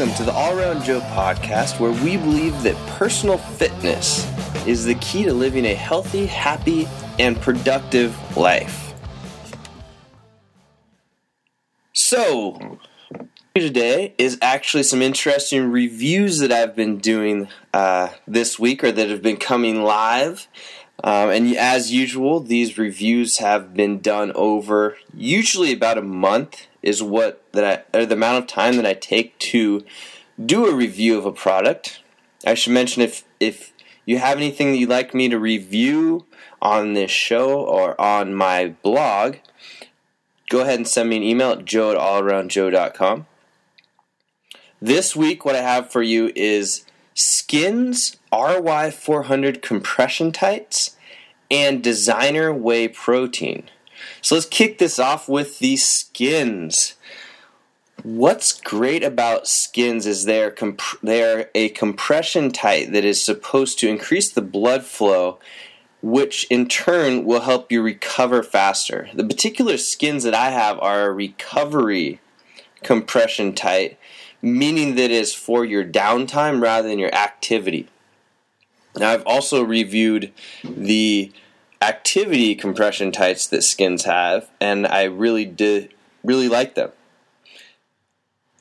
Welcome to the All Around Joe podcast, where we believe that personal fitness is the key to living a healthy, happy, and productive life. So, today is actually some interesting reviews that I've been doing uh, this week or that have been coming live. Um, and as usual, these reviews have been done over usually about a month is what that I, the amount of time that I take to do a review of a product. I should mention if if you have anything that you'd like me to review on this show or on my blog, go ahead and send me an email at joe at allaroundjoe.com. This week, what I have for you is Skins RY400 compression tights and designer whey protein. So let's kick this off with the skins. What's great about skins is they're comp- they're a compression tight that is supposed to increase the blood flow, which in turn will help you recover faster. The particular skins that I have are a recovery compression tight, meaning that it is for your downtime rather than your activity. Now I've also reviewed the activity compression tights that skins have, and I really did really like them.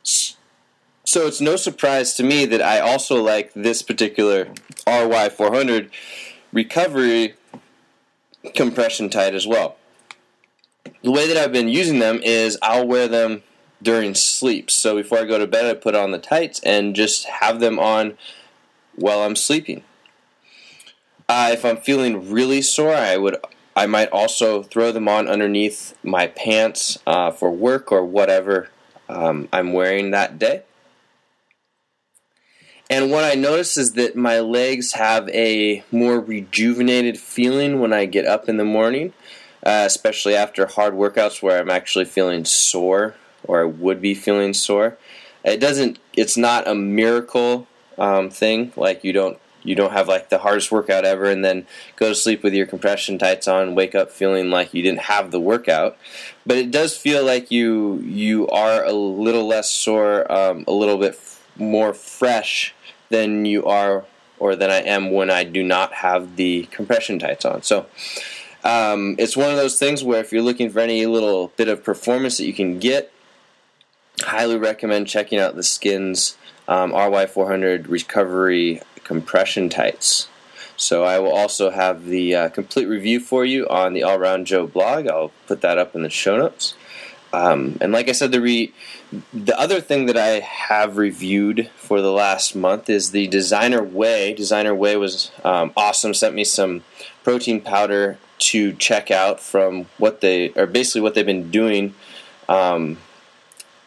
So it's no surprise to me that I also like this particular RY400 recovery compression tight as well. The way that I've been using them is I'll wear them during sleep. So before I go to bed, I put on the tights and just have them on while I'm sleeping. Uh, if I'm feeling really sore, I would I might also throw them on underneath my pants uh, for work or whatever um, I'm wearing that day. And what I notice is that my legs have a more rejuvenated feeling when I get up in the morning, uh, especially after hard workouts where I'm actually feeling sore or I would be feeling sore. It doesn't. It's not a miracle um, thing. Like you don't you don't have like the hardest workout ever and then go to sleep with your compression tights on wake up feeling like you didn't have the workout. But it does feel like you you are a little less sore um, a little bit f- more fresh than you are or than I am when I do not have the compression tights on. So um, it's one of those things where if you're looking for any little bit of performance that you can get highly recommend checking out the skins um, RY400 recovery compression tights. So I will also have the uh, complete review for you on the All Around Joe blog. I'll put that up in the show notes. Um, and like I said, the re- the other thing that I have reviewed for the last month is the Designer Whey. Designer Whey was um, awesome. Sent me some protein powder to check out from what they or basically what they've been doing. Um,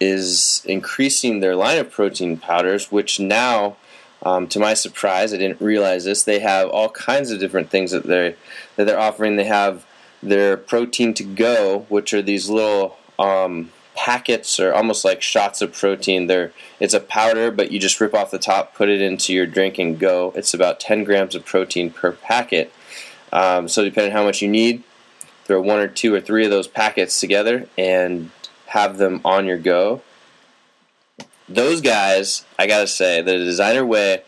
is increasing their line of protein powders, which now um, to my surprise, I didn't realize this. They have all kinds of different things that they that they're offering. They have their protein to go, which are these little um, packets or almost like shots of protein. They're it's a powder, but you just rip off the top, put it into your drink, and go. It's about 10 grams of protein per packet. Um, so depending on how much you need, throw one or two or three of those packets together and have them on your go those guys, I gotta say, the designer whey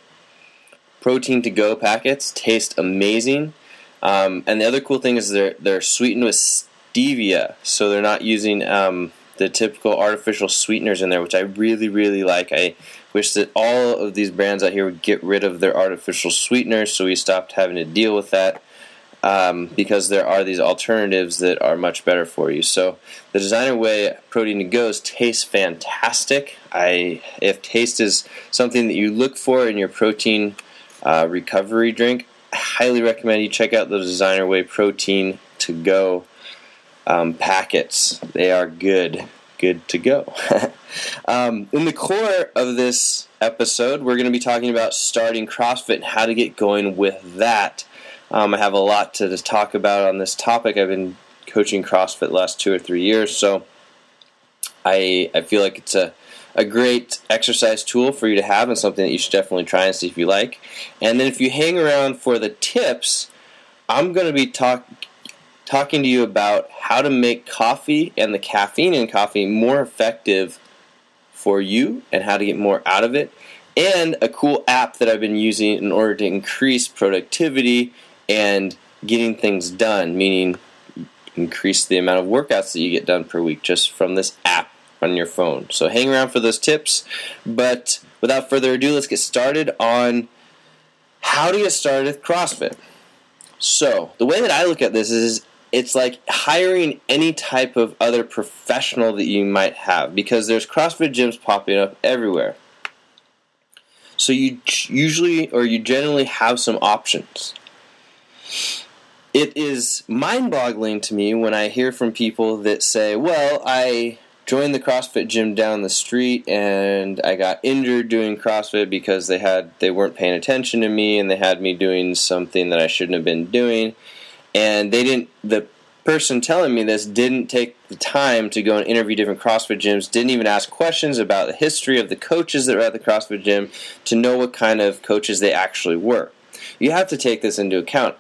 protein to go packets taste amazing. Um, and the other cool thing is they're they're sweetened with stevia, so they're not using um, the typical artificial sweeteners in there, which I really really like. I wish that all of these brands out here would get rid of their artificial sweeteners, so we stopped having to deal with that um, because there are these alternatives that are much better for you. So the designer whey protein to goes taste fantastic. I if taste is something that you look for in your protein uh, recovery drink, I highly recommend you check out the designer whey protein to go um, packets. They are good, good to go. um, in the core of this episode, we're going to be talking about starting CrossFit and how to get going with that. Um, I have a lot to talk about on this topic. I've been coaching CrossFit last two or three years, so I I feel like it's a a great exercise tool for you to have and something that you should definitely try and see if you like. And then if you hang around for the tips, I'm going to be talk, talking to you about how to make coffee and the caffeine in coffee more effective for you and how to get more out of it, and a cool app that I've been using in order to increase productivity and getting things done, meaning increase the amount of workouts that you get done per week just from this app on your phone. So hang around for those tips. But without further ado, let's get started on how to get started with CrossFit. So the way that I look at this is it's like hiring any type of other professional that you might have because there's CrossFit gyms popping up everywhere. So you usually or you generally have some options. It is mind-boggling to me when I hear from people that say, "Well, I joined the CrossFit gym down the street and I got injured doing CrossFit because they had they weren't paying attention to me and they had me doing something that I shouldn't have been doing and they didn't the person telling me this didn't take the time to go and interview different CrossFit gyms, didn't even ask questions about the history of the coaches that were at the CrossFit gym to know what kind of coaches they actually were. You have to take this into account.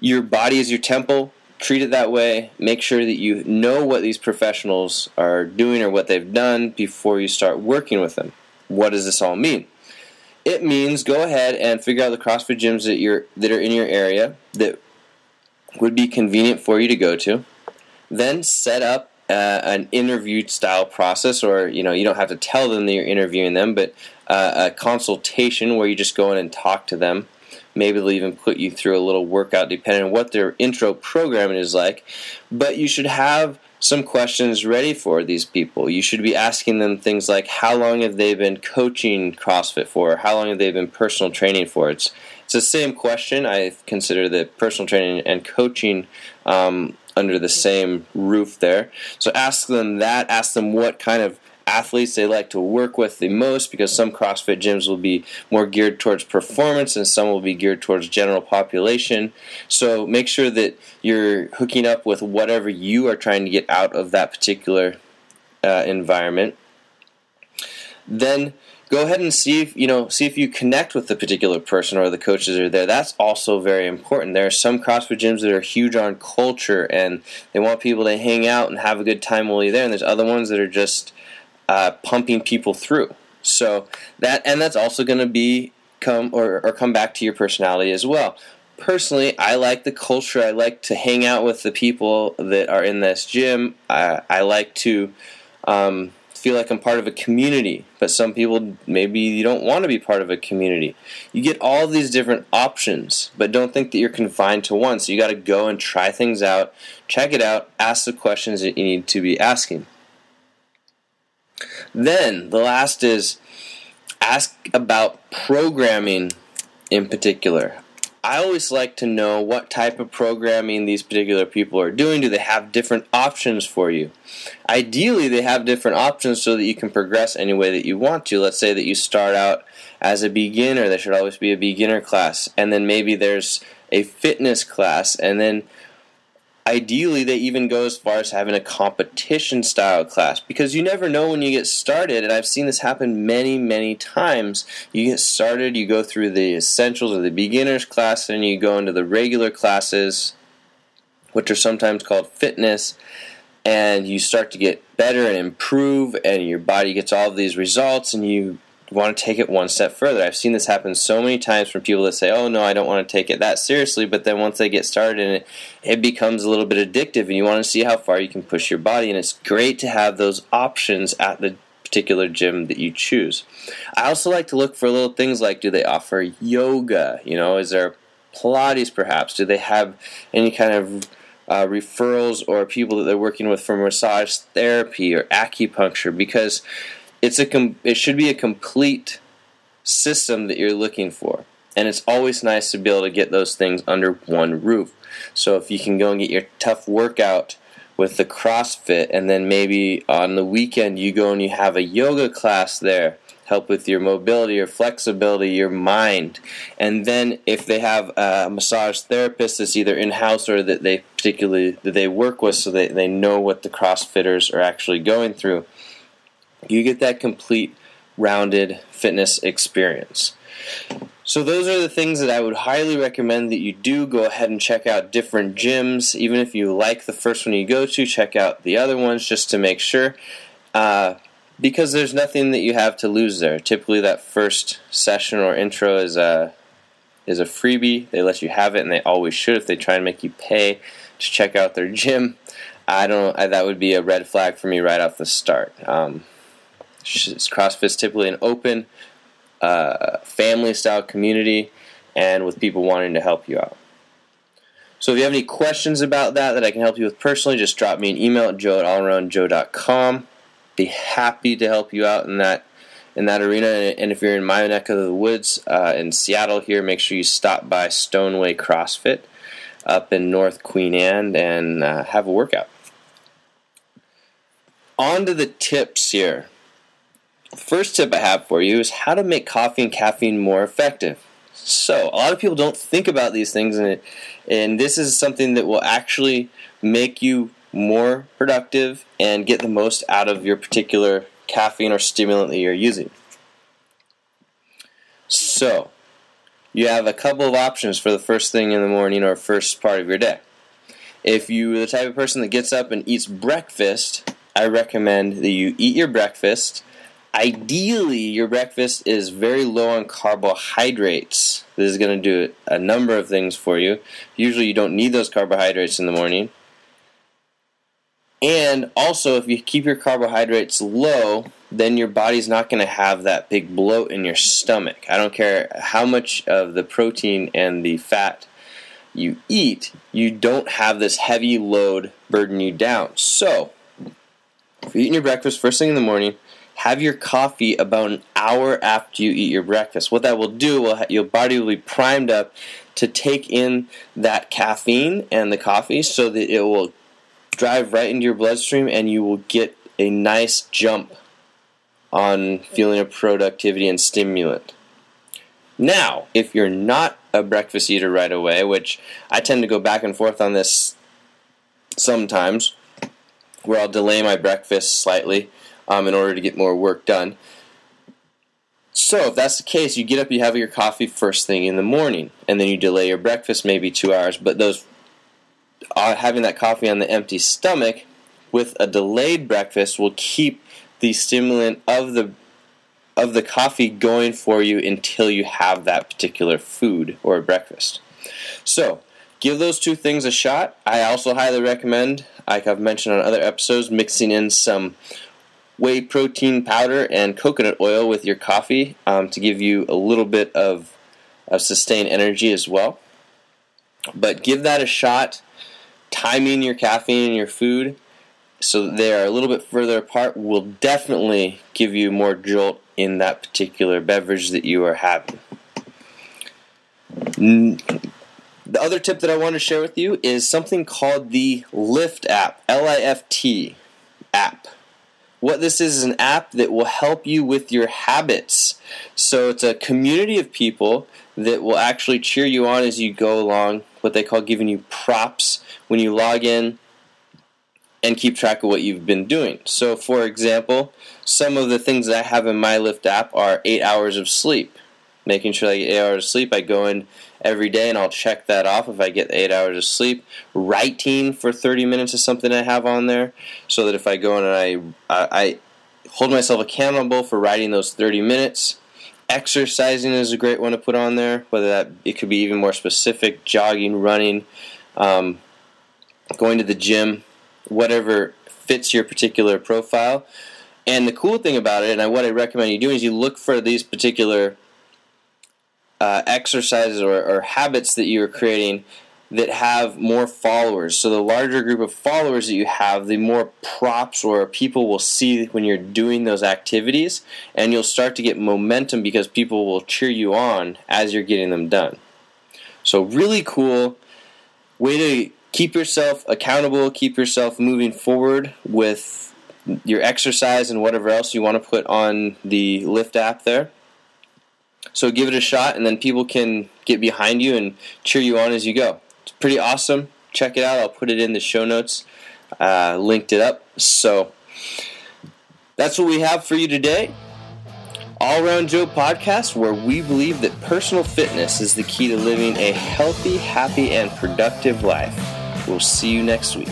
Your body is your temple treat it that way. Make sure that you know what these professionals are doing or what they've done before you start working with them. What does this all mean? It means go ahead and figure out the CrossFit gyms that you're that are in your area that would be convenient for you to go to. Then set up uh, an interview style process, or you know you don't have to tell them that you're interviewing them, but uh, a consultation where you just go in and talk to them Maybe they'll even put you through a little workout depending on what their intro programming is like. But you should have some questions ready for these people. You should be asking them things like how long have they been coaching CrossFit for? How long have they been personal training for? It's it's the same question. I consider the personal training and coaching um, under the same roof there. So ask them that. Ask them what kind of athletes they like to work with the most because some CrossFit gyms will be more geared towards performance and some will be geared towards general population. So make sure that you're hooking up with whatever you are trying to get out of that particular uh, environment. Then go ahead and see if you know see if you connect with the particular person or the coaches are there. That's also very important. There are some CrossFit gyms that are huge on culture and they want people to hang out and have a good time while you're there, and there's other ones that are just uh, pumping people through. So that and that's also going to be come or, or come back to your personality as well. Personally, I like the culture. I like to hang out with the people that are in this gym. I, I like to um, feel like I'm part of a community. But some people maybe you don't want to be part of a community. You get all these different options, but don't think that you're confined to one. So you got to go and try things out, check it out, ask the questions that you need to be asking. Then the last is ask about programming in particular. I always like to know what type of programming these particular people are doing. Do they have different options for you? Ideally, they have different options so that you can progress any way that you want to. Let's say that you start out as a beginner, there should always be a beginner class, and then maybe there's a fitness class, and then ideally they even go as far as having a competition style class because you never know when you get started and i've seen this happen many many times. You get started you go through the essentials or the beginners class and you go into the regular classes which are sometimes called fitness and you start to get better and improve and your body gets all of these results and you want to take it one step further. I've seen this happen so many times from people that say, "Oh no, I don't want to take it that seriously," but then once they get started in it, it becomes a little bit addictive, and you want to see how far you can push your body. And it's great to have those options at the particular gym that you choose. I also like to look for little things like, do they offer yoga? You know, is there Pilates perhaps? Do they have any kind of uh, referrals or people that they're working with for massage therapy or acupuncture? Because it's a com- it should be a complete system that you're looking for. And it's always nice to be able to get those things under one roof. So if you can go and get your tough workout with the CrossFit and then maybe on the weekend you go and you have a yoga class there help with your mobility, your flexibility, your mind. And then if they have a massage therapist that's either in house or that they particularly that they work with so that they know what the CrossFitters are actually going through, you get that complete rounded fitness experience. So, those are the things that I would highly recommend that you do. Go ahead and check out different gyms. Even if you like the first one you go to, check out the other ones just to make sure. Uh, because there's nothing that you have to lose there. Typically, that first session or intro is a is a freebie. They let you have it, and they always should. If they try and make you pay to check out their gym, I don't. I, that would be a red flag for me right off the start. Um, CrossFit's typically an open, uh, family style community, and with people wanting to help you out. So if you have any questions about that that I can help you with personally, just drop me an email at joe at allaroundjoe.com. Be happy to help you out in that in that arena. And if you're in my neck of the woods uh, in Seattle here, make sure you stop by Stoneway CrossFit up in North Queen Anne and uh, have a workout. On to the tips here. First tip I have for you is how to make coffee and caffeine more effective. So, a lot of people don't think about these things, and, it, and this is something that will actually make you more productive and get the most out of your particular caffeine or stimulant that you're using. So, you have a couple of options for the first thing in the morning or first part of your day. If you're the type of person that gets up and eats breakfast, I recommend that you eat your breakfast. Ideally, your breakfast is very low on carbohydrates. This is going to do a number of things for you. Usually, you don't need those carbohydrates in the morning. And also, if you keep your carbohydrates low, then your body's not going to have that big bloat in your stomach. I don't care how much of the protein and the fat you eat, you don't have this heavy load burden you down. So, if you're eating your breakfast first thing in the morning, have your coffee about an hour after you eat your breakfast. What that will do, will your body will be primed up to take in that caffeine and the coffee so that it will drive right into your bloodstream and you will get a nice jump on feeling of productivity and stimulant. Now, if you're not a breakfast eater right away, which I tend to go back and forth on this sometimes, where I'll delay my breakfast slightly um, in order to get more work done. So, if that's the case, you get up, you have your coffee first thing in the morning, and then you delay your breakfast maybe two hours. But those uh, having that coffee on the empty stomach with a delayed breakfast will keep the stimulant of the of the coffee going for you until you have that particular food or breakfast. So, give those two things a shot. I also highly recommend, like I've mentioned on other episodes, mixing in some whey protein powder and coconut oil with your coffee um, to give you a little bit of, of sustained energy as well. But give that a shot timing your caffeine and your food so they are a little bit further apart will definitely give you more jolt in that particular beverage that you are having. The other tip that I want to share with you is something called the Lift app, L I F T app. What this is is an app that will help you with your habits. So it's a community of people that will actually cheer you on as you go along, what they call giving you props when you log in and keep track of what you've been doing. So, for example, some of the things that I have in my Lift app are eight hours of sleep. Making sure I get eight hours of sleep, I go in every day and I'll check that off if I get eight hours of sleep. Writing for 30 minutes is something I have on there so that if I go in and I, I, I hold myself accountable for writing those 30 minutes. Exercising is a great one to put on there, whether that it could be even more specific jogging, running, um, going to the gym, whatever fits your particular profile. And the cool thing about it, and what I recommend you do, is you look for these particular uh, exercises or, or habits that you're creating that have more followers. So the larger group of followers that you have, the more props or people will see when you're doing those activities, and you'll start to get momentum because people will cheer you on as you're getting them done. So really cool way to keep yourself accountable, keep yourself moving forward with your exercise and whatever else you want to put on the Lift app there. So give it a shot, and then people can get behind you and cheer you on as you go. It's pretty awesome. Check it out. I'll put it in the show notes. Uh, linked it up. So that's what we have for you today. All Around Joe podcast, where we believe that personal fitness is the key to living a healthy, happy, and productive life. We'll see you next week.